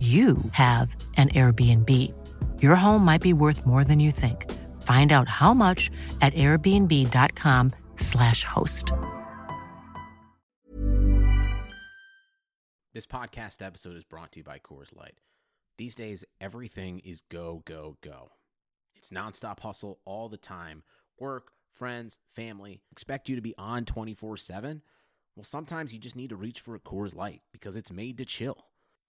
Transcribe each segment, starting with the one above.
you have an Airbnb. Your home might be worth more than you think. Find out how much at airbnb.com/slash host. This podcast episode is brought to you by Coors Light. These days, everything is go, go, go. It's nonstop hustle all the time. Work, friends, family expect you to be on 24 7. Well, sometimes you just need to reach for a Coors Light because it's made to chill.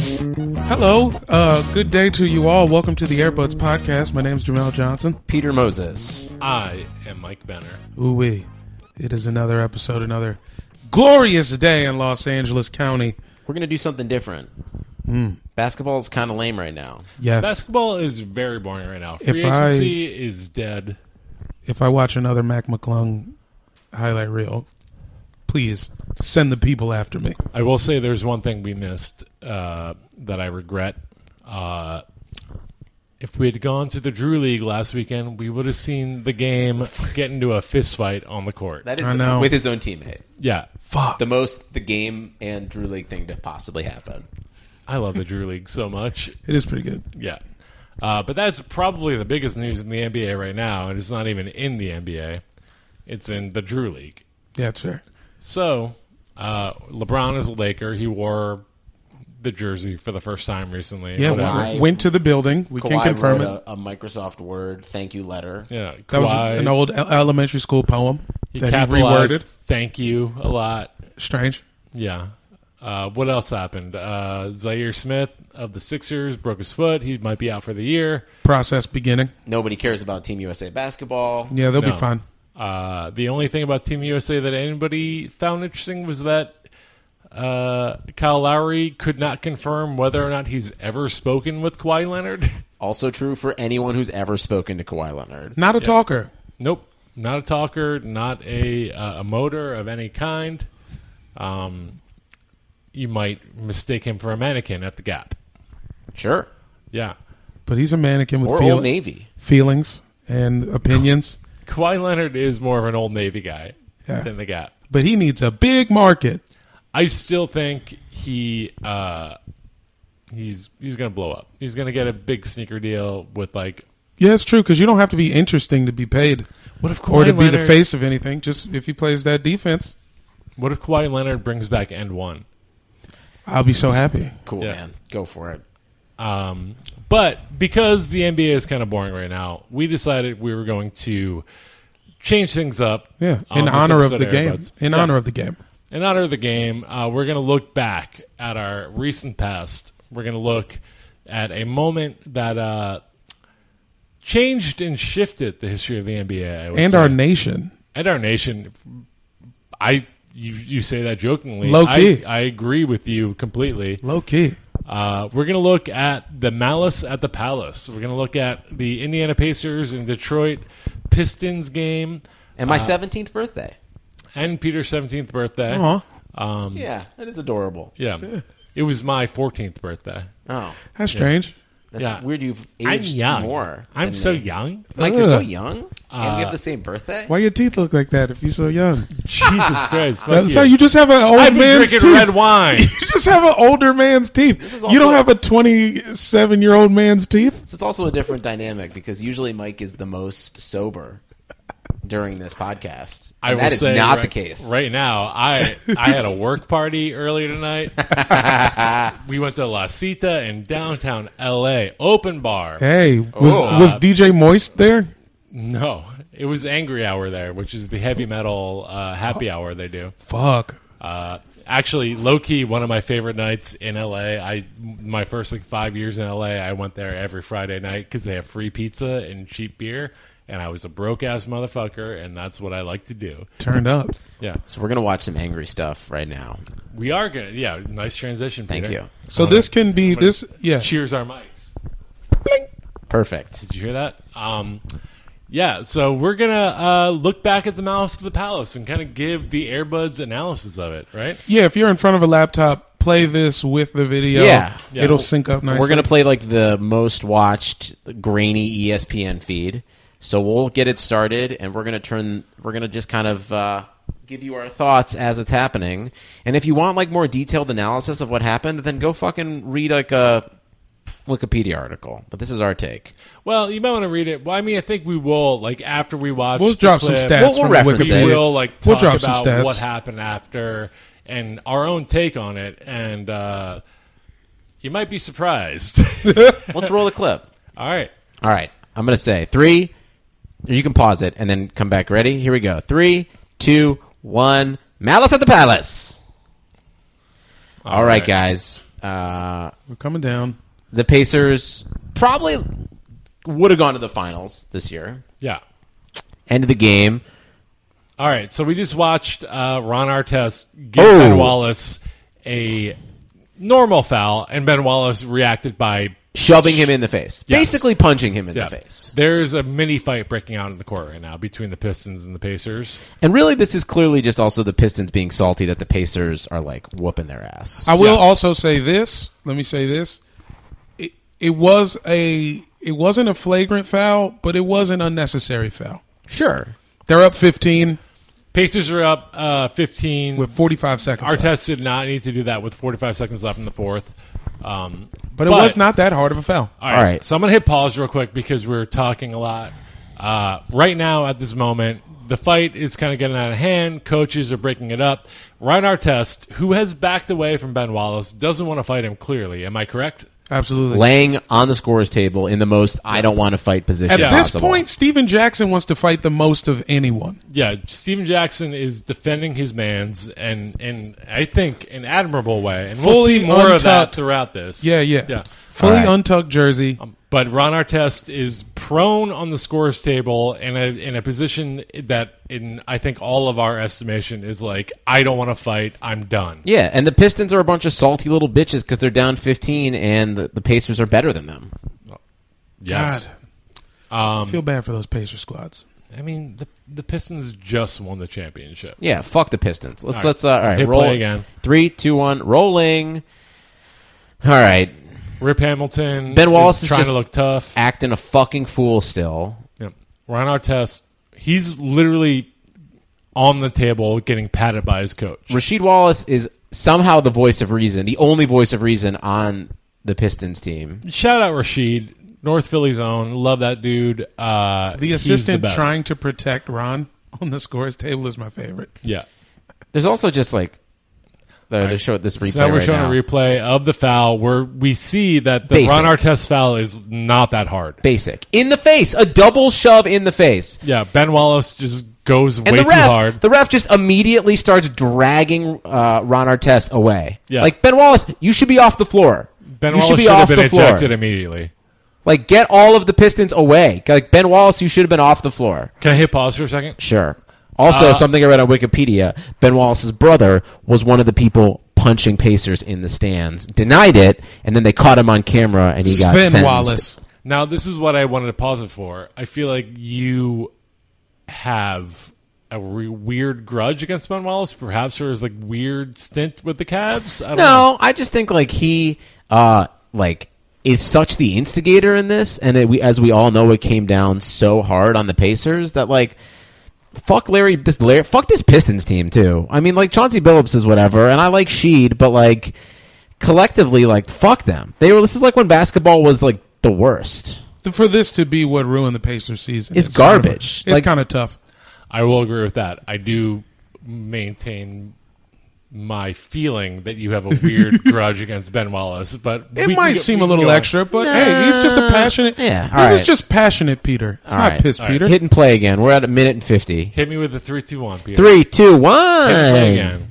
Hello, uh, good day to you all. Welcome to the Airbuds Podcast. My name is Jamel Johnson. Peter Moses. I am Mike Benner. Ooh wee. It is another episode, another glorious day in Los Angeles County. We're going to do something different. Basketball is kind of lame right now. Yes. Basketball is very boring right now. If Free I- agency is dead. if I watch another Mac McClung highlight reel, please send the people after me. I will say there's one thing we missed uh, that I regret. Uh, if we had gone to the Drew League last weekend, we would have seen the game get into a fist fight on the court. That is I the- know. with his own teammate. yeah, Fuck. The most the game and Drew League thing to possibly happen. I love the Drew League so much. It is pretty good. Yeah. Uh, but that's probably the biggest news in the NBA right now, and it's not even in the NBA. It's in the Drew League. Yeah, it's fair. So, uh, LeBron is a Laker. He wore the jersey for the first time recently. Yeah, Whatever. we went to the building. We can confirm wrote it. A, a Microsoft Word thank you letter. Yeah, That was an old elementary school poem he that he reworded. Thank you a lot. Strange. Yeah. Uh, what else happened? Uh, Zhaire Smith of the Sixers broke his foot. He might be out for the year. Process beginning. Nobody cares about Team USA basketball. Yeah, they'll be fine. Uh, the only thing about Team USA that anybody found interesting was that uh, Kyle Lowry could not confirm whether or not he's ever spoken with Kawhi Leonard. Also true for anyone who's ever spoken to Kawhi Leonard. Not a talker. nope, not a talker, not a uh, a motor of any kind. Um, you might mistake him for a mannequin at the Gap. Sure. Yeah, But he's a mannequin with Or feel- Old Navy. feelings and opinions. Kawhi Leonard is more of an old Navy guy Yeah. than the Gap. but he needs a big market. I still think he uh, he's he's gonna blow up. He's gonna get a big sneaker deal with like Yeah, it's true because you don't have to be interesting to be paid what if Kawhi or to be the face of anything. Just if he plays that defense, What if Kawhi Leonard brings back And1? I'll be so happy. Cool, Yeah. man. Go for it. Um, but because the NBA is kind of boring right now, we decided we were going to change things up. Yeah, in honor of the game. Airbuds. In Yeah. honor of the game. In honor of the game, uh, we're going to look back at our recent past. We're going to look at a moment that uh, changed and shifted the history of the NBA. And say. our nation. and our nation. I you you say that jokingly. Low key. I, I agree with you completely. Low key. Uh, we're going to look at the malice at the palace. We're going to look at the Indiana Pacers and Detroit Pistons game And my seventeenth birthday. and Peter's seventeenth birthday. Aw. Um, Yeah, that is adorable. yeah, it was my fourteenth birthday. Oh, That's strange. That's Yeah. weird. You've I'm aged young. more. I'm so me. young. Mike, you're so Ugh. young, uh, and we have the same birthday. Why your teeth look like that if you're so young? Jesus Christ! fuck That's you. how you just have an old I've been man's drinking teeth. red wine. You just have an older man's teeth. you don't have a 27 year old man's teeth. It's also a different dynamic because usually Mike is the most sober during this podcast. I And will that is not right, the case. Right now, I I had a work party earlier tonight. we went to La Cita in downtown L.A. Open bar. Hey, was Oh. was DJ Moist there? No, it was Angry Hour there, which is the heavy metal uh, happy hour they do. Fuck. Uh, actually, low key, one of my favorite nights in LA. I my first like five years in LA, I went there every Friday night because they have free pizza and cheap beer. And I was a broke ass motherfucker, and that's what I like to do. Turned up. Yeah, So we're gonna watch some angry stuff right now. we are gonna. Yeah, nice transition. Thank you. So this can be this. Yeah. Cheers our mics. Perfect. Did you hear that? Um, yeah, so we're gonna uh, look back at the Malice of the Palace and kind of give the Airbuds analysis of it, right? Yeah. If you're in front of a laptop, play this with the video. Yeah. Yeah. It'll sync up nicely. We're gonna play like the most watched grainy ESPN feed. So we'll get it started, and we're gonna turn. We're gonna just kind of uh, give you our thoughts as it's happening. And if you want like more detailed analysis of what happened, then go fucking read like a Wikipedia article. But this is our take. Well, you might want to read it. Well, I mean, I think we will like after we watch. We'll the drop some stats We'll- we'll from reference We will like talk We'll drop some about stats. what happened after and our own take on it, and uh, you might be surprised. Let's roll the clip. All right. All right. I'm going to say three. You can pause it and then come back. Ready? Here we go. Three, two, one. Malice at the Palace. All right, right. guys. Uh, We're coming down. the Pacers probably would have gone to the finals this year. Yeah. End of the game. All right, so we just watched uh, Ron Artest give Oh. Ben Wallace a normal foul, and Ben Wallace reacted by Shoving him in the face. Yes. Basically punching him in yeah. the face. There's a mini fight breaking out in the court right now between the Pistons and the Pacers. And really, this is clearly just also the Pistons being salty that the Pacers are like whooping their ass. I will Yeah. also say this. Let me say this. It, it was a. It wasn't a flagrant foul, but it was an unnecessary foul. Sure. They're up 15 Pacers are up uh, 15. with 45 seconds. left. Artest did not need to do that with 45 seconds left in the fourth. Um, But it was not that hard of a foul. All right. All right. So I'm going to hit pause real quick because we're talking a lot. Uh, right now, at this moment, the fight is kind of getting out of hand. Coaches are breaking it up. Ron Artest, who has backed away from Ben Wallace, doesn't want to fight him clearly. Am I correct? Absolutely. Laying on the scores table in the most I don't want to fight position At Yeah. this possible. point, Stephen Jackson wants to fight the most of anyone. Yeah, Stephen Jackson is defending his man's and in I think an admirable way, and we'll Fully see more of that untucked. throughout this. Yeah, yeah. yeah. Fully All right. untucked jersey. Um, But Ron Artest is prone on the scores table in a in a position that, in I think all of our estimation, is like I don't want to fight. I'm done. Yeah, and the Pistons are a bunch of salty little bitches because they're down 15 and the, the Pacers are better than them. Yes. I feel bad for those Pacer squads. I mean the the Pistons just won the championship. Yeah, fuck the Pistons. Let's All right. let's uh, all right, Hit roll play again. Three, two, one, rolling. All right, Rip Hamilton. Ben Wallace is trying just- to look tough. acting a fucking fool still. Yep. Ron Artest. He's literally on the table getting patted by his coach. Rasheed Wallace is somehow the voice of reason, the only voice of reason on the Pistons team. Shout out Rasheed, North Philly's own. Love that dude. Uh, The assistant best. trying to protect Ron on the scores table is my favorite. Yeah. There's also just like They're, they're showing this replay So we're right showing now. a replay of the foul where we see that the Basic. Ron Artest foul is not that hard. Basic in the face, a double shove in the face. Yeah, Ben Wallace just goes And way the too hard. the ref just immediately starts dragging uh, Ron Artest away. Yeah. Like Ben Wallace, you should be off the floor. ben you Wallace should be should have off been the floor. ejected immediately. Like get all of the Pistons away. Like Ben Wallace, you should have been off the floor. Can I hit pause for a second? Sure. Also, Uh, something I read on Wikipedia: Ben Wallace's brother was one of the people punching Pacers in the stands. Denied it, and then they caught him on camera, and he got Sven sentenced. Wallace. Now, this is what I wanted to pause it for. I feel like you have a re- weird grudge against Ben Wallace, perhaps for his like weird stint with the Cavs. I don't know. No, I just think like he, uh, like is such the instigator in this, and it, we, as we all know, it came down so hard on the Pacers that like. Fuck Larry, this Larry, fuck this Pistons team too. I mean, like Chauncey Billups is whatever, and I like Sheed, but like collectively, like fuck them. They were. This is like when basketball was like the worst. For this to be what ruined the Pacers season, It's is kind of- garbage. it's Like- kind of tough. I will agree with that. I do maintain my feeling that you have a weird grudge against Ben Wallace, but It we might go- seem we a little extra, but hey, he's just a passionate. Yeah, this all is just passionate, Peter. It's All not right. piss, All right. Peter. Hit and play again. We're at a minute and fifty. Hit me with a three, two, one. Peter. Three, two, Hit and play again.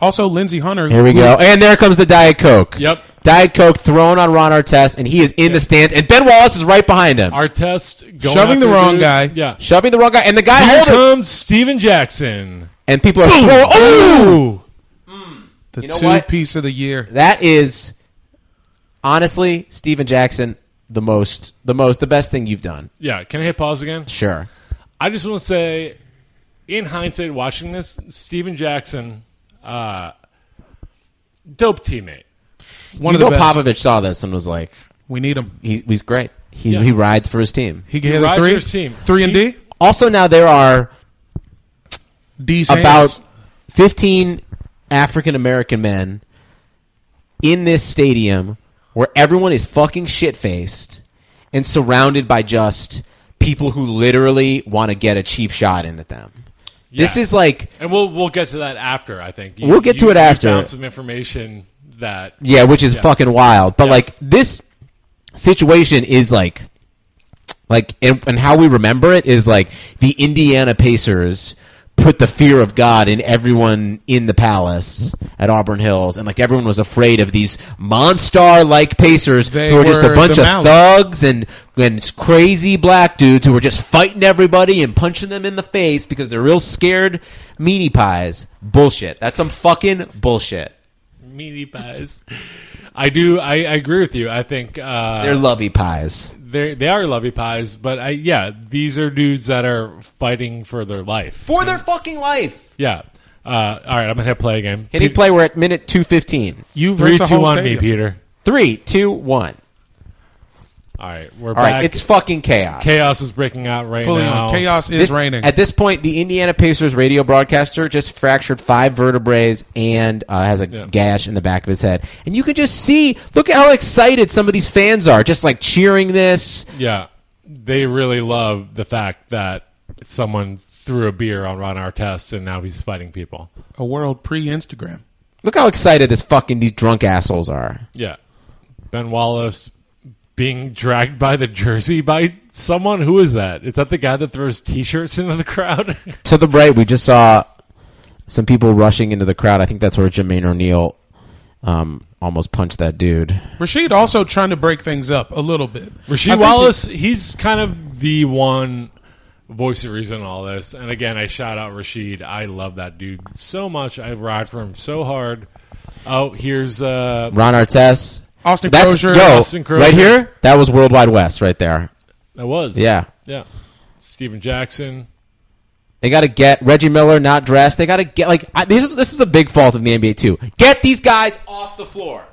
Also, Lindsey Hunter. Here we who- go. And there comes the Diet Coke. Yep. Diet Coke thrown on Ron Artest, and he is in the stand, and Ben Wallace is right behind him, Artest going Shoving the wrong dude. guy. Yeah. shoving the wrong guy, and the guy Here holding, comes Stephen Jackson. And people are throwing. Ooh! The You know two what? piece of the year. That is honestly, Stephen Jackson, the most, the most, the best thing you've done. Yeah. Can I hit pause again? Sure. I just want to say, in hindsight, watching this, Stephen Jackson, uh, dope teammate. One you of the know, best. Popovich saw this and was like, We need him. he, he's great. He, Yeah. he rides for his team. He can hit a rides three. for his team. Three and He- D. Also, now there are D's about hands. 15 African American men in this stadium where everyone is fucking shit faced and surrounded by just people who literally want to get a cheap shot in at them. This is like, And we'll we'll get to that after. I think You- We'll get to it you after. Found some information that yeah, which is Yeah. fucking wild. But Yeah. like, this situation is like, like, and, and how we remember it is like the Indiana Pacers put the fear of God in everyone in the palace at Auburn Hills, and like everyone was afraid of these monster-like Pacers They who were just a were bunch the of Malice. thugs and and crazy black dudes who were just fighting everybody and punching them in the face because they're real scared meanie pies. Bullshit. That's some fucking bullshit. meaty pies. I do. I, I agree with you. I think uh, They're lovey pies. They they are lovey pies, but I yeah, these are dudes that are fighting for their life. For their fucking life. Yeah. Uh, all right, I'm gonna hit play again. Hitting play, we're at minute 215. You Three, versus the two, whole one, me, stadium. Peter. Three, two, one. All right, we're All back. right, it's fucking chaos. chaos is breaking out right Fully now. on. Chaos is This- raining. At this point, the Indiana Pacers radio broadcaster just fractured five vertebrae and uh, has a Yeah. gash in the back of his head. And you can just see, look at how excited some of these fans are, just like cheering this. Yeah, they really love the fact that someone threw a beer on Ron Artest and now he's fighting people. a world pre-Instagram. Look how excited this fucking these drunk assholes are. Yeah, Ben Wallace being dragged by the jersey by someone. Who is that? Is that the guy that throws T-shirts into the crowd? To the right, we just saw some people rushing into the crowd. I think that's where Jermaine O'Neal um, almost punched that dude. Rasheed also trying to break things up a little bit. I Rasheed think Wallace, he's kind of the one voice of reason in all this. And again, I shout out Rasheed. I love that dude so much. I ride for him so hard. Oh, here's uh, Ron Artest. Austin That's Croshere. yo, Austin Croshere. right here. That was Worldwide West right there. that was Yeah, yeah. Stephen Jackson. they got to get Reggie Miller not dressed. They got to get like I, this is this is a big fault of the NBA too. Get these guys off the floor.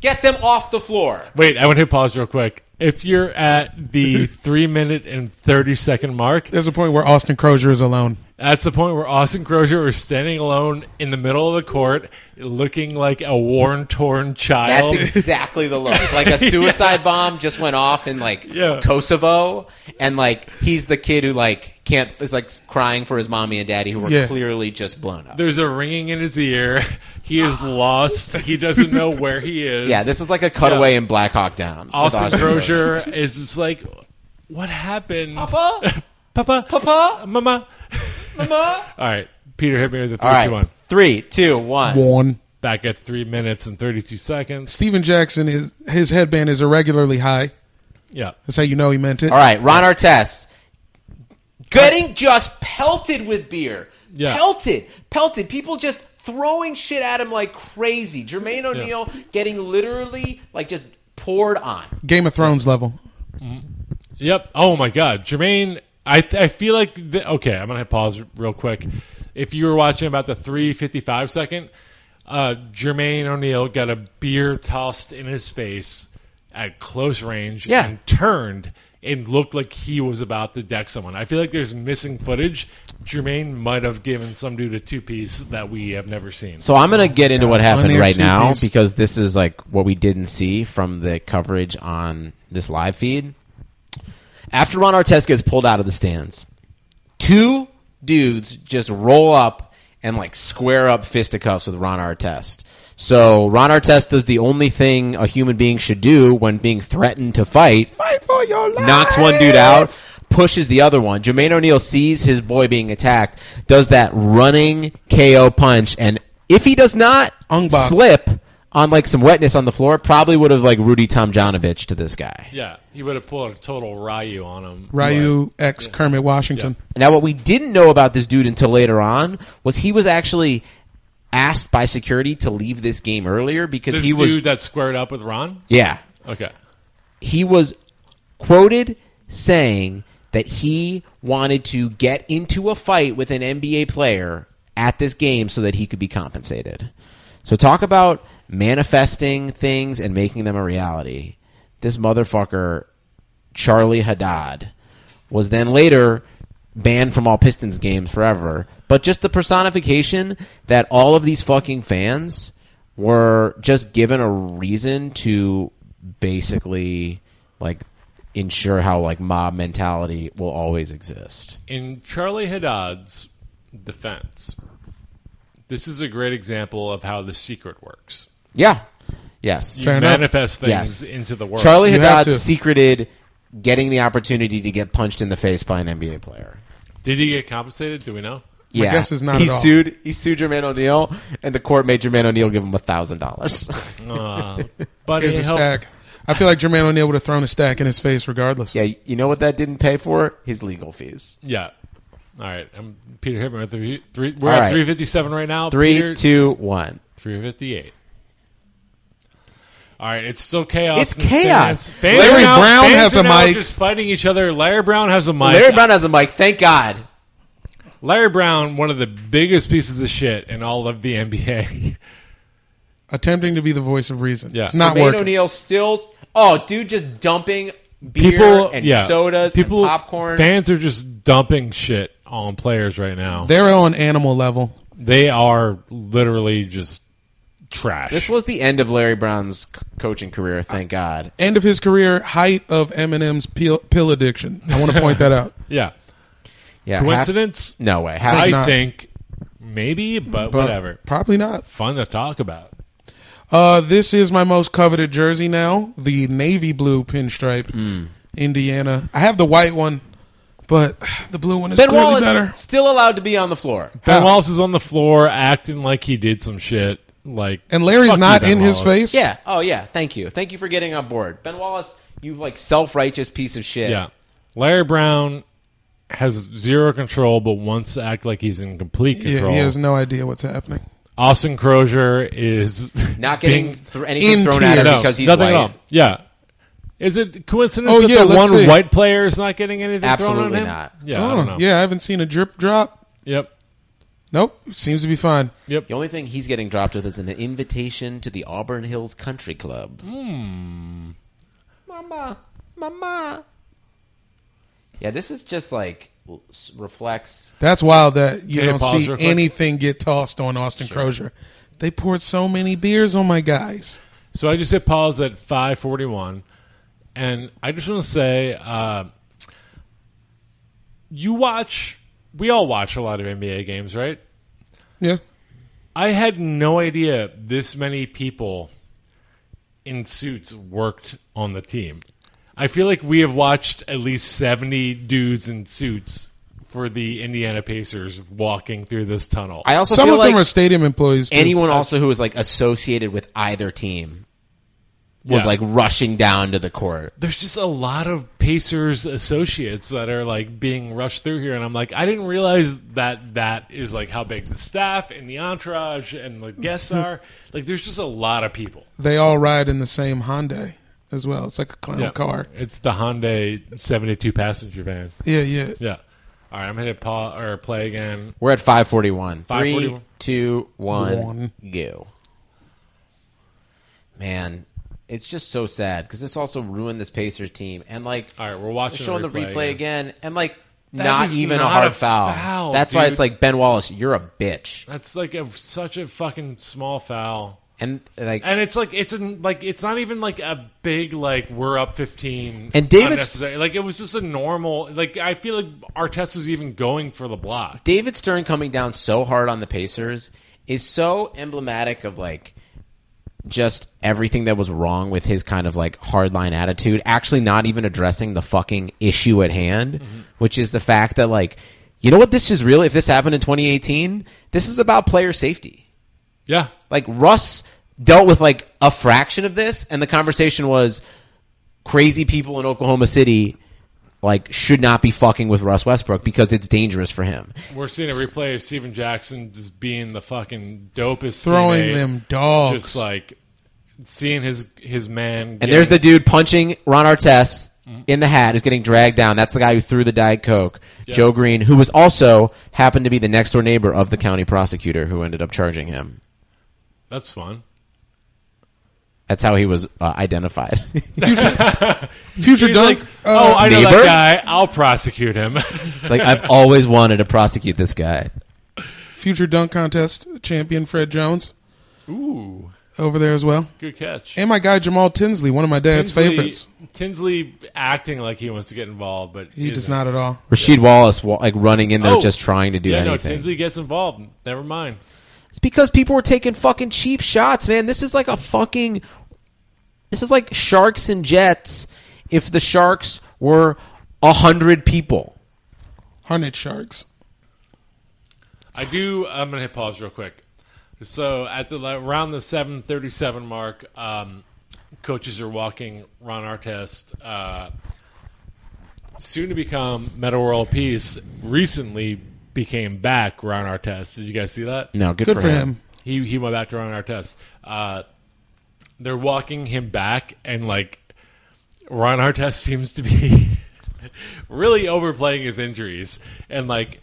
Get them off the floor. Wait, I want to hit pause real quick. If you're at the three minute and thirty second mark, There's a point where Austin Croshere is alone. That's the point where Austin Croshere was standing alone in the middle of the court, looking like a worn, torn child. That's exactly the look. Like a suicide bomb just went off in like Yeah. Kosovo, and like he's the kid who like can't is like crying for his mommy and daddy who were Yeah. clearly just blown up. There's a ringing in his ear. He is lost. He doesn't know where he is. Yeah, this is like a cutaway in Black Hawk Down. with Austin Croshere. Croshere is just like, what happened? Papa, Papa, Papa, Mama. Mama. All right, Peter, hit me with the three, All right, two, one. three, two, one. One. Back at three minutes and thirty-two seconds. Stephen Jackson is his headband is irregularly high. Yeah, That's how you know he meant it. All right, Ron Artest. Getting just pelted with beer. Yeah. Pelted. Pelted. People just throwing shit at him like crazy. Jermaine O'Neal getting literally like just poured on. Game of Thrones level. Mm-hmm. Yep. Oh my God, Jermaine. I I feel like the, okay. I'm gonna pause real quick. If you were watching about the 3:55 second, uh, Jermaine O'Neal got a beer tossed in his face at close range Yeah. and turned and looked like he was about to deck someone. I feel like there's missing footage. Jermaine might have given some dude a two piece that we have never seen. So I'm gonna get into what happened right now because this is like what we didn't see from the coverage on this live feed. After Ron Artest gets pulled out of the stands, two dudes just roll up and like square up fisticuffs with Ron Artest. So Ron Artest does the only thing a human being should do when being threatened to fight. Fight for your life. Knocks one dude out, pushes the other one. Jermaine O'Neal sees his boy being attacked, does that running KO punch, and if he does not Ong Bak. slip on like some wetness on the floor, probably would have like Rudy Tomjanovich to this guy. Yeah, he would have pulled a total Ryu on him. Ryu X Kermit Washington. Now, what we didn't know about this dude until later on was he was actually asked by security to leave this game earlier because This he was dude that squared up with Ron. yeah Okay. he was quoted saying that he wanted to get into a fight with an NBA player at this game so that he could be compensated. So talk about manifesting things and making them a reality. This motherfucker Charlie Haddad was then later banned from all Pistons games forever. But just the personification that all of these fucking fans were just given a reason to basically like ensure how like mob mentality will always exist. in Charlie Haddad's defense, this is a great example of how the secret works. Yeah. Yes. You Fair enough. manifest things Yes. into the world. Charlie You have Haddad to. secreted getting the opportunity to get punched in the face by an NBA player. Did he get compensated? Do we know? My Yeah, guess is not He at all. sued. He sued Jermaine O'Neal, and the court made Jermaine O'Neal give him a thousand dollars. Uh, but Here's it a helped- stack. I feel like Jermaine O'Neal would have thrown a stack in his face regardless. Yeah, you know what that didn't pay for? His legal fees. Yeah. All right. I'm Peter Hitman three, three, we're All at right. 357 right now. Three, Peter, two, one. 358. All right, it's still chaos. It's chaos. Larry now- Brown fans has are a now mic. Just fighting each other. Larry Brown has a mic. Larry Brown has a mic. Thank God. Larry Brown, one of the biggest pieces of shit in all of the NBA. Attempting to be the voice of reason. Yeah. It's not Jermaine working. O'Neal still. Oh, dude, just dumping beer People and yeah, sodas people, and popcorn. Fans are just dumping shit on players right now. They're on animal level. They are literally just trash. this was the end of Larry Brown's c- coaching career. Thank God. End of his career, height of Eminem's pill, pill addiction. I want to point that out. yeah. Yeah. hap- Coincidence? no way. I not. think maybe, but, But whatever. Probably not. Fun to talk about. Uh, this is my most coveted jersey now, the navy blue pinstripe, Hmm. Indiana. I have the white one, but the blue one is ben clearly Wallace better. still allowed to be on the floor. Ben How? Wallace is on the floor acting like he did some shit. Like And Larry's not Ben in his face. Yeah. Oh yeah. Thank you. Thank you for getting on board, Ben Wallace. You like self righteous piece of shit. Yeah. Larry Brown has zero control, but wants to act like he's in complete control. Yeah, he has no idea what's happening. Austin Croshere is Not getting being- thr anything in thrown at him tears. because he's nothing white. at all. Yeah. Is it coincidence Oh, that yeah, the one see. white player is not getting anything thrown Absolutely on him? not. Yeah, I Oh, don't know. yeah, I haven't seen a drip drop. Yep. Nope, seems to be fine. Yep. The only thing he's getting dropped with is an invitation to the Auburn Hills Country Club. Hmm. Mama, mama. Yeah, this is just like s- reflects. That's wild that you don't see anything get tossed on Austin Croshere. They poured so many beers on my guys. So I just hit pause at 541. And I just want to say, uh, you watch, we all watch a lot of NBA games, right? Yeah. I had no idea this many people in suits worked on the team. I feel like we have watched at least 70 dudes in suits for the Indiana Pacers walking through this tunnel. I also Some feel of like them are stadium employees. Too. anyone also who is like associated with either team was Yeah. like rushing down to the court. there's just a lot of Pacers associates that are like being rushed through here, and I'm like, I didn't realize that that is like how big the staff and the entourage and the guests are. Like, there's just a lot of people. They all ride in the same Hyundai as well. It's like a clown Yeah. car. It's the Hyundai 72 passenger van. Yeah, yeah. Yeah. All right, I'm gonna hit pause or play again. We're at 541. Three, 541. two, one, One. go. Man, it's just so sad because this also ruined this Pacers team. And like, All right, we're watching showing the the replay replay again, and like, That not even not a hard a foul. foul, That's why it's like Ben Wallace, you're a bitch, That's like a such a fucking small foul. and like, And it's like it's in, like it's not even like a big like we're up fifteen. And David's- unnecessary. like it was just a normal like I feel like Artest was even going for the block. David Stern coming down so hard on the Pacers is so emblematic of like just everything that was wrong with his kind of like hardline attitude, actually not even addressing the fucking issue at hand, mm-hmm. which is the fact that like you know what this is really if this happened in 2018, this is about player safety. Yeah, Like Russ dealt with like a fraction of this and the conversation was crazy people in Oklahoma City like should not be fucking with Russ Westbrook because it's dangerous for him. we're seeing a replay of Stephen Jackson just being the fucking dopest, Throwing teammate. them dogs. just like seeing his his man. And there's the dude punching Ron Artest mm-hmm. in the hat who's getting dragged down. That's the guy who threw the Diet Coke. Joe Green, who was also happened to be the next door neighbor of the county prosecutor who ended up charging him. That's fun. That's how he was uh, identified. Future He's dunk. like, oh, uh, I know neighbor? that guy. I'll prosecute him. it's like I've always wanted to prosecute this guy. future dunk contest champion Fred Jones Ooh, over there as well, good catch. and my guy Jamal Tinsley, one of my dad's Tinsley- favorites. Tinsley acting like he wants to get involved, but He does isn't. not at all. Rasheed Wallace, wa- like running in there, Oh. just trying to do yeah, no, anything. Tinsley gets involved. Never mind. It's because people were taking fucking cheap shots, man. This is like a fucking. This is like Sharks and Jets if the Sharks were a hundred people. Hundred sharks. I do. I'm gonna hit pause real quick. So at the around the 7:37 mark, um, coaches are walking Ron Artest, uh, soon to become Metta World Peace. Recently became back Ron Artest. Did you guys see that? No, good, Good for him. He he went back to Ron Artest. Uh, they're walking him back, and like Ron Artest seems to be really overplaying his injuries, and like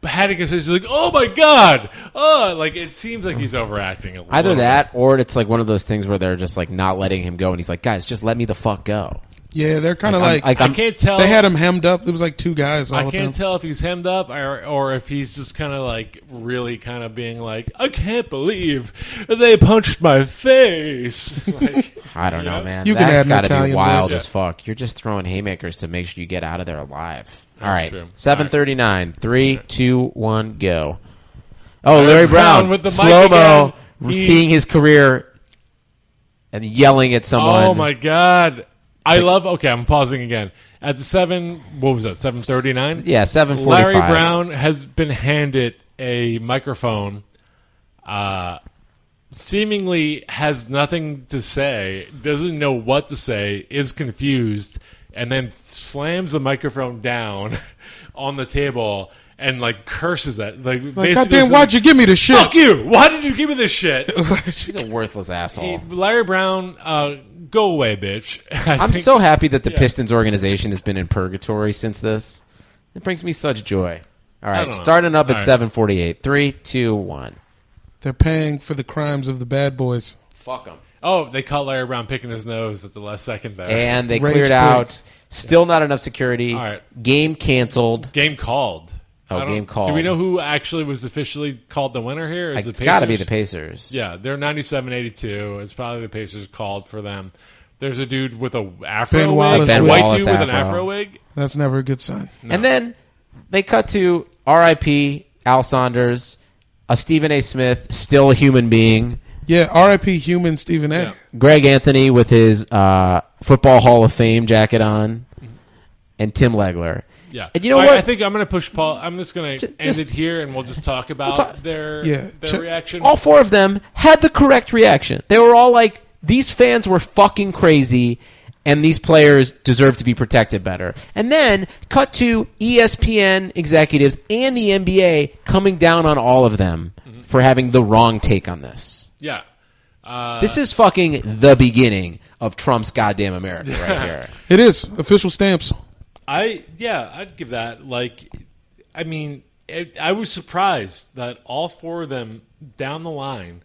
patting his face, like, "Oh my god!" Oh, like it seems like he's overacting. A Either that, or it's like one of those things where they're just like not letting him go, and he's like, "Guys, just let me the fuck go." Yeah, they're kind of like, like, I I'm- can't tell. they had him hemmed up. It was like two guys. All I can't them. tell if he's hemmed up or, or if he's just kind of like really kind of being like, I can't believe they punched my face. like, I don't You know, know? man. You can That's add an got to be wild voice. as fuck. You're just throwing haymakers to make sure you get out of there alive. All right, true. seven thirty nine. Three, two, one, go. Oh, Larry Larry Brown, Brown with the slow mo. He- seeing his career and yelling at someone. Oh my god! I love. Okay, I'm pausing again. At the seven, what was that? Seven thirty nine. Yeah, seven forty five. Larry Brown has been handed a microphone. Uh, seemingly has nothing to say, doesn't know what to say, is confused, and then slams the microphone down on the table and like curses at like, Like, basically goddamn, why'd you give me the shit? Fuck you! Why did you give me this shit? He's a worthless asshole. He- Larry Brown, uh, go away, bitch. I I'm think- so happy that the Pistons organization has been in purgatory since this. It brings me such joy. All right, don't know. starting up All at right. seven forty eight. Three, two, one. They're paying for the crimes of the bad boys. Fuck them. Oh, they caught Larry Brown picking his nose at the last second there. And they Rage cleared quit. out. Still not enough security. All right. Game canceled. game called. Oh, I don't- game called. Do we know who actually was officially called the winner here? Is it It's got to be the Pacers. Yeah, they're 97-82. It's probably the Pacers called for them. There's a dude with a afro Ben wig, Wallace Ben white Wallace dude with an afro. afro wig. That's never a good sign. And then they cut to R.I.P. Al Saunders, a Stephen A. Smith, still a human being. Yeah, R.I.P. Human Stephen A. Yeah. Greg Anthony with his uh, Football Hall of Fame jacket on, and Tim Legler. Yeah, And you know All what? I think I'm going to push Paul. I'm just going to end just- it here, and we'll just talk about talk- their Yeah, their check- reaction. all four of them had the correct reaction. They were all like, these fans were fucking crazy, and these players deserve to be protected better. And then cut to ESPN executives and the NBA coming down on all of them for having the wrong take on this. yeah, uh, This is fucking the beginning of Trump's goddamn America right here. It is official stamps. I yeah, I'd give that. Like, I mean, it, I was surprised that all four of them down the line.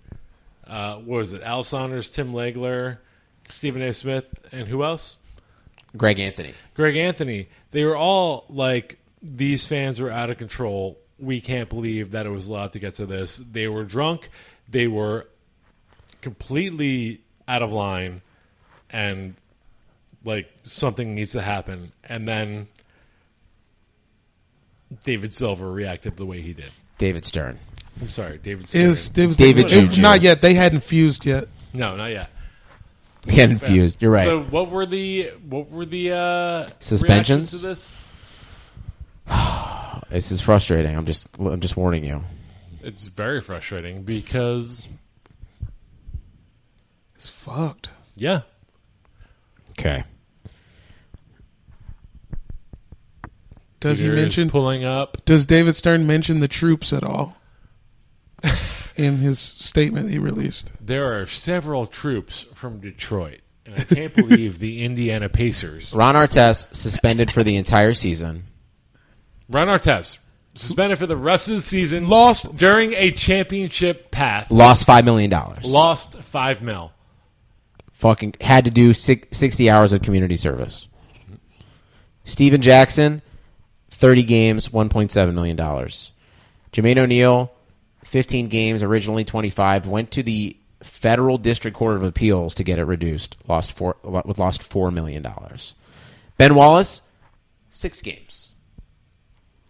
Uh, what was it? Al Saunders, Tim Legler, Stephen A. Smith, and who else? Greg Anthony. Greg Anthony. They were all like, these fans were out of control. We can't believe that it was allowed to get to this. They were drunk. They were completely out of line, and like something needs to happen. And then David Silver reacted the way he did. David Stern. I'm sorry, David. It was, Stern. it was David it- Juju. Not yet. They hadn't fused yet. no, not yet. Get infused. You're right. So what were the what were the uh, Suspensions? reactions to this? this is frustrating. I'm just I'm just warning you. It's very frustrating because It's fucked. yeah, Okay. Does he Peter is mention? pulling up? Does David Stern mention the troops at all in his statement he released? There are several troops from Detroit, and I can't believe the Indiana Pacers. Ron Artest suspended for the entire season. Ron Artest suspended for the rest of the season. Lost- during a championship path. Lost five million dollars. Lost five mil. Fucking had to do six, 60 hours of community service. Stephen Jackson, 30 games, $1.7 million. Jermaine O'Neal, 15 games, originally 25, went to the Federal District Court of Appeals to get it reduced. Lost four, lost $4 million. Ben Wallace, six games,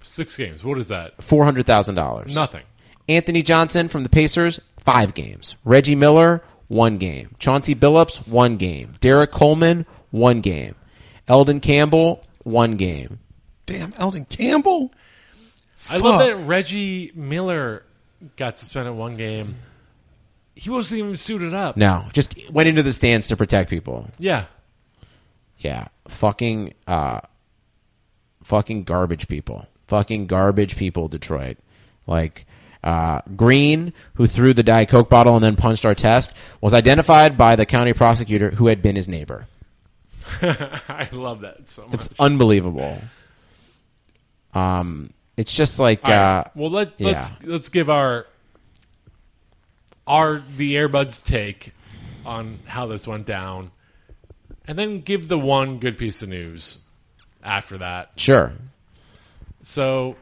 Six games. What is that? $400,000. Nothing. Anthony Johnson from the Pacers, five games. Reggie Miller, one game. Chauncey Billups, one game. Derrick Coleman, one game. Elden Campbell, one game. Damn, Elden Campbell. I love that Reggie Miller got suspended one game. He wasn't even suited up. No, just went into the stands to protect people. Yeah. Yeah, fucking, uh, fucking garbage people. Fucking garbage people, Detroit. Like, uh, Green, who threw the Diet Coke bottle and then punched Artest, was identified by the county prosecutor who had been his neighbor. I love that so much. It's unbelievable. Um, it's just like All right. uh, well, let, yeah. let's let's give our our the Airbuds take on how this went down, and then give the one good piece of news after that. sure. So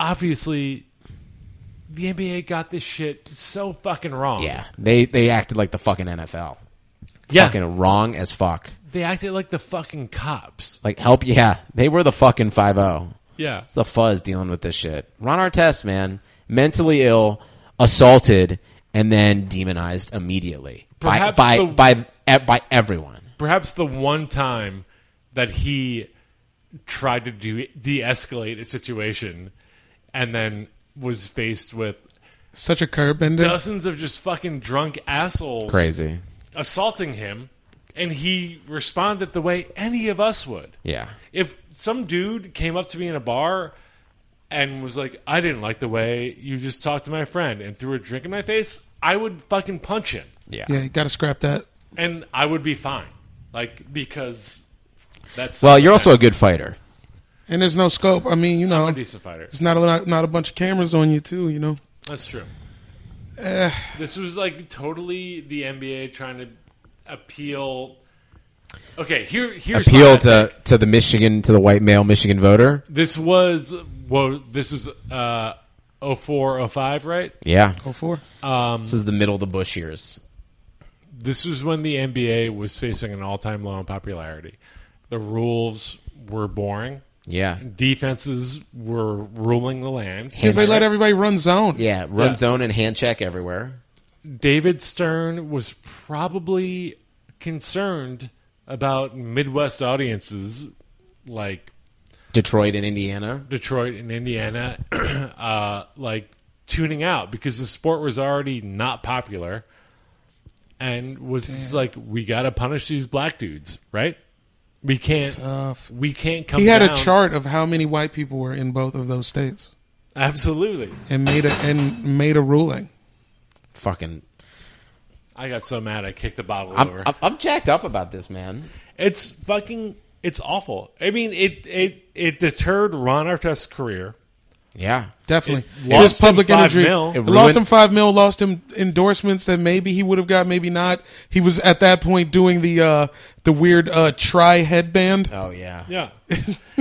obviously, the NBA got this shit so fucking wrong. Yeah, they they acted like the fucking NFL. Yeah. Fucking wrong as fuck. They acted like the fucking cops. Like help, yeah, they were the fucking five zero. Yeah. It's the fuzz dealing with this shit. Ron Artest, man, mentally ill, assaulted, and then demonized immediately by Perhaps by, the- by e- by everyone. Perhaps the one time that he tried to do de-escalate a situation, and then was faced with Such a curb bender. dozens of just fucking drunk assholes Crazy. Assaulting him, and he responded the way any of us would. Yeah. If some dude came up to me in a bar and was like, "I didn't like the way you just talked to my friend," and threw a drink in my face, I would fucking punch him, Yeah. yeah, you got to scrap that. and I would be fine, like because that's Well, you're also a good fighter. And there's no scope. I mean, you know, I'm a decent fighter. there's not a not, not a bunch of cameras on you too. You know, That's true. This was like totally the NBA trying to appeal. Okay, here here's Appeal to to the Michigan to the white male Michigan voter. This was well, this was uh 04, 05, right? Yeah, Oh four. this is the middle of the Bush years. This was when the NBA was facing an all-time low in popularity. The rules were boring. Yeah, Defenses were ruling the land. Because they let everybody run zone. yeah. Run Yeah. zone and hand check everywhere. David Stern was probably concerned about Midwest audiences like Detroit and Indiana. Detroit and Indiana, uh, like tuning out because the sport was already not popular, and was just like, we got to punish these black dudes, right? We can't. Tough. We can't come. He had down. a chart of how many white people were in both of those states Absolutely, and made a and made a ruling. Fucking, I got so mad I kicked the bottle I'm, over. I'm I'm jacked up about this, man. It's fucking. It's awful. I mean, it it it deterred Ron Artest's career. Yeah, Definitely. It It was lost him public five imagery. mil. It It lost him five mil. Lost him endorsements that maybe he would have got, maybe not. He was at that point doing the uh, the weird uh, tri headband. Oh yeah, Yeah,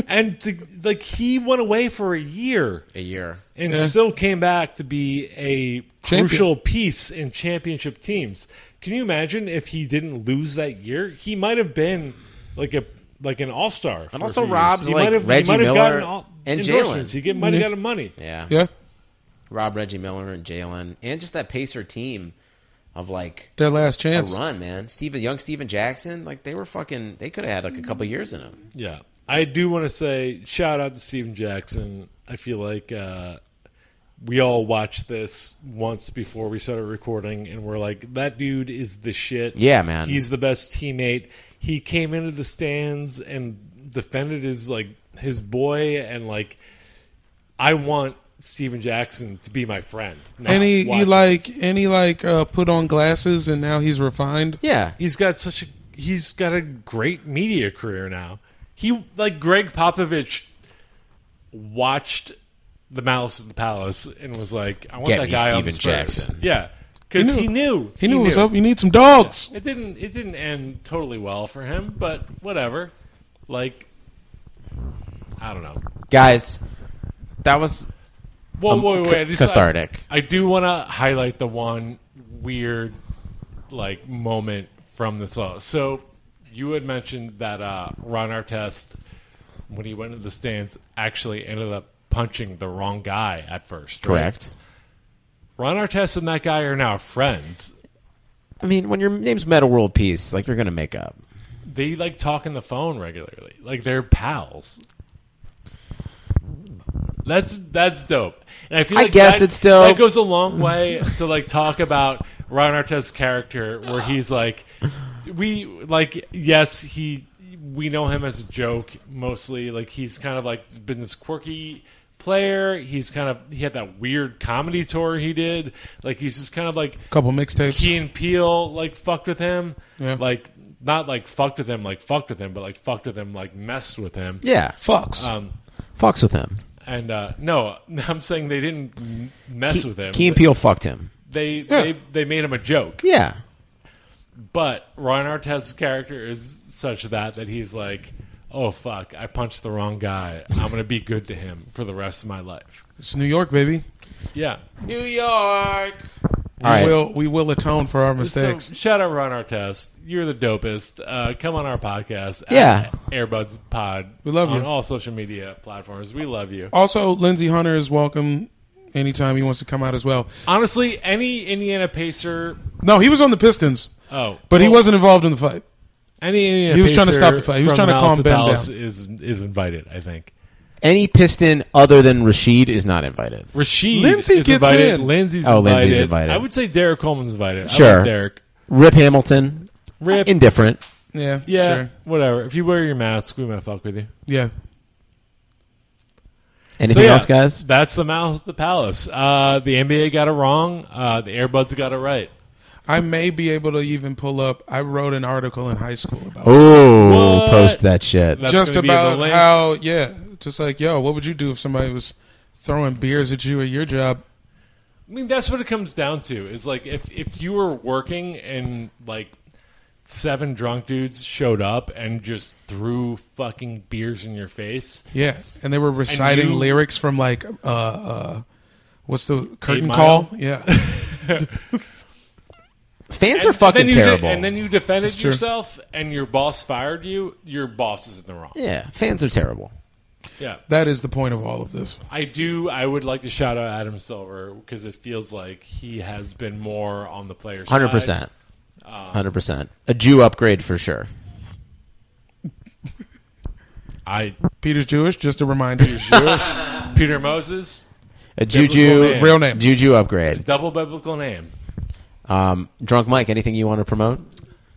and to, like he went away for a year. a year. and Yeah. still came back to be a Champion. crucial piece in championship teams. Can you imagine if he didn't lose that year? He might have been like a like an all star. And also robbed, he like, might have, Reggie he might have Miller gotten all, and. Jalen. He get, might have gotten money. Yeah, Yeah, Rob Reggie Miller and Jalen, and just that Pacer team of like their last a chance. run, man. Stephen, young Stephen Jackson, like they were fucking. They could have had like a couple years in them. Yeah, I do want to say shout out to Stephen Jackson. I feel like uh, we all watched this once before we started recording, and we're like, that dude is the shit. Yeah, man. He's the best teammate. He came into the stands and defended his like his boy, and like I want Stephen Jackson to be my friend. not And he, he like this. and he like uh, put on glasses and now he's refined. Yeah, he's got such a he's got a great media career now. He like Gregg Popovich watched the Malice at the Palace and was like, I want Get that me guy on the Stephen Spurs. Jackson. Yeah, because He he knew. knew He knew what was up. You need some dogs. It didn't it didn't end totally well for him, but whatever. Like I don't know. guys, that was Well, Um, wait, wait, wait. I, just, cathartic. I, I do want to highlight the one weird, like, moment from this. all. So, you had mentioned that uh, Ron Artest, when he went into the stands, actually ended up punching the wrong guy at first. right? correct. Ron Artest and that guy are now friends. I mean, when your name's Metta World Peace, like you're gonna make up. They like talk on the phone regularly. Like they're pals. That's that's dope. And I feel I like guess that, it's dope. That goes a long way to like talk about Ron Artest's character, where he's like, we like yes he we know him as a joke mostly. Like he's kind of like been this quirky player. He's kind of he had that weird comedy tour he did. Like he's just kind of like a Couple mixtapes. Key and Peele like fucked with him. Yeah. Like not like fucked with him, like fucked with him, but like fucked with him, like messed with him. Yeah, Fucks. Um, fucks with him. and uh, no, I'm saying they didn't m- mess with him. Key and Peele fucked him. They they they made him a joke. Yeah, But Ron Artest's character is such that that he's like, oh fuck, I punched the wrong guy. I'm gonna be good to him for the rest of my life. it's New York, baby. Yeah. New York. We All right. will we will atone for our mistakes. So shout out Ron Artest. You're the dopest. Uh, come on our podcast. Yeah. Airbuds Pod. We love you. on all social media platforms. We love you. also, Lindsey Hunter is welcome anytime he wants to come out as well. Honestly, any Indiana Pacer. No, he was on the Pistons, Oh, but he wasn't involved in the fight. Any Indiana he was trying to stop the fight. He was trying to calm Malice Ben Palace down. Is is invited? I think. Any Piston other than Rasheed is not invited. Rasheed Lindsey is gets invited. in. Lindsey's Oh, invited. Lindsey's invited. I would say Derrick Coleman's invited. I Sure. like Derrick. Rip Hamilton, Rip. indifferent. Yeah, yeah, sure. whatever. If you wear your mask, we might fuck with you. yeah. Anything So, yeah, else, guys? That's the Mouse of the Palace. Uh, the NBA got it wrong. Uh, the Airbuds got it right. I may be able to even pull up. I wrote an article in high school about Oh, What? post that shit. That's just gonna be the about link. how yeah, just like yo, what would you do if somebody was throwing beers at you at your job? I mean, that's what it comes down to. Is like if if you were working and like seven drunk dudes showed up and just threw fucking beers in your face. Yeah, and they were reciting you- lyrics from like uh uh what's the curtain Mile? call? Yeah. Fans And- are fucking and then you de- terrible. and then you defended true. yourself, and your boss fired you. Your boss is in the wrong. yeah, fans are terrible. Yeah, that is the point of all of this. I do. I would like to shout out Adam Silver because it feels like he has been more on the player's Hundred side. percent. Hundred percent. A Jew upgrade for sure. I Peter's Jewish, just a reminder. Jewish. Peter Moses, A Juju name. Real name. Juju upgrade. double biblical name, Um, Drunk Mike, anything you want to promote?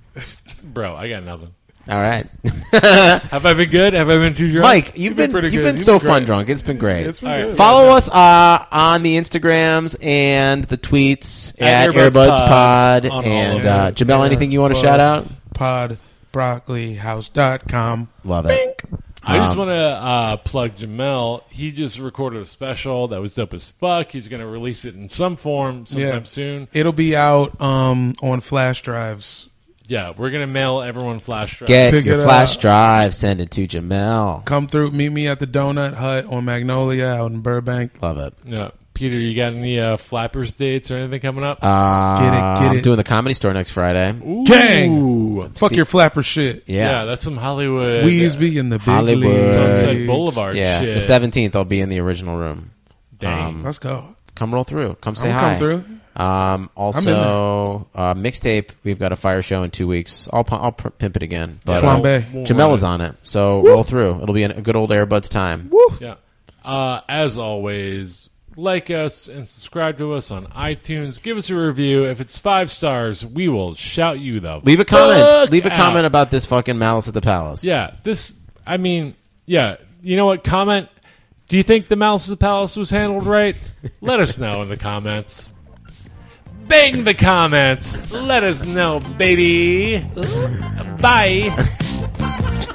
bro. I got nothing. All right, Have I been good? Have I been too drunk? Mike, you've been been, pretty you've good. been You've so been fun drunk. It's been great. It's been All right. good. Follow us uh, on the Instagrams and the tweets At at, Airbuds Airbuds Pod Pod. and of uh. Jamel, anything you want to shout out? Pod broccolihouse.com. Love it. I just Um, want to uh, plug Jamel. He just recorded a special that was dope as fuck. He's going to release it in some form sometime Yeah. soon. It'll be out um on flash drives. Yeah, we're going to mail everyone flash drives. Get Pick your it flash up. drive. Send it to Jamel. Come through, meet me at the Donut Hut on Magnolia out in Burbank. Love it. Yeah. Peter, you got any uh, flappers dates or anything coming up? Uh, Get it, get I'm it. doing the comedy store next Friday. Ooh. Gang! Fuck your flapper shit. Yeah. Yeah. that's some Hollywood. Weesby in the big Hollywood. leagues. Sunset Boulevard Yeah, shit. the 17th, I'll be in the original room. Dang. Um, Let's go. come roll through. Come say I'm hi. come through. Um, also, uh, mixtape. We've got a fire show in two weeks. I'll pu- I'll p- pimp it again. But uh, Flambe. Jamel is on it, so roll through. It'll be a good old Airbuds time. Woo. Yeah. Uh, as always, like us and subscribe to us on iTunes. Give us a review. If it's five stars, we will shout you though. Leave a comment. fuck Leave a out. comment about this fucking Malice at the Palace. Yeah, this. I mean, yeah. You know what? Comment. Do you think the Malice at the Palace was handled right? Let us know in the comments. Bang the comments. Let us know, baby. Bye.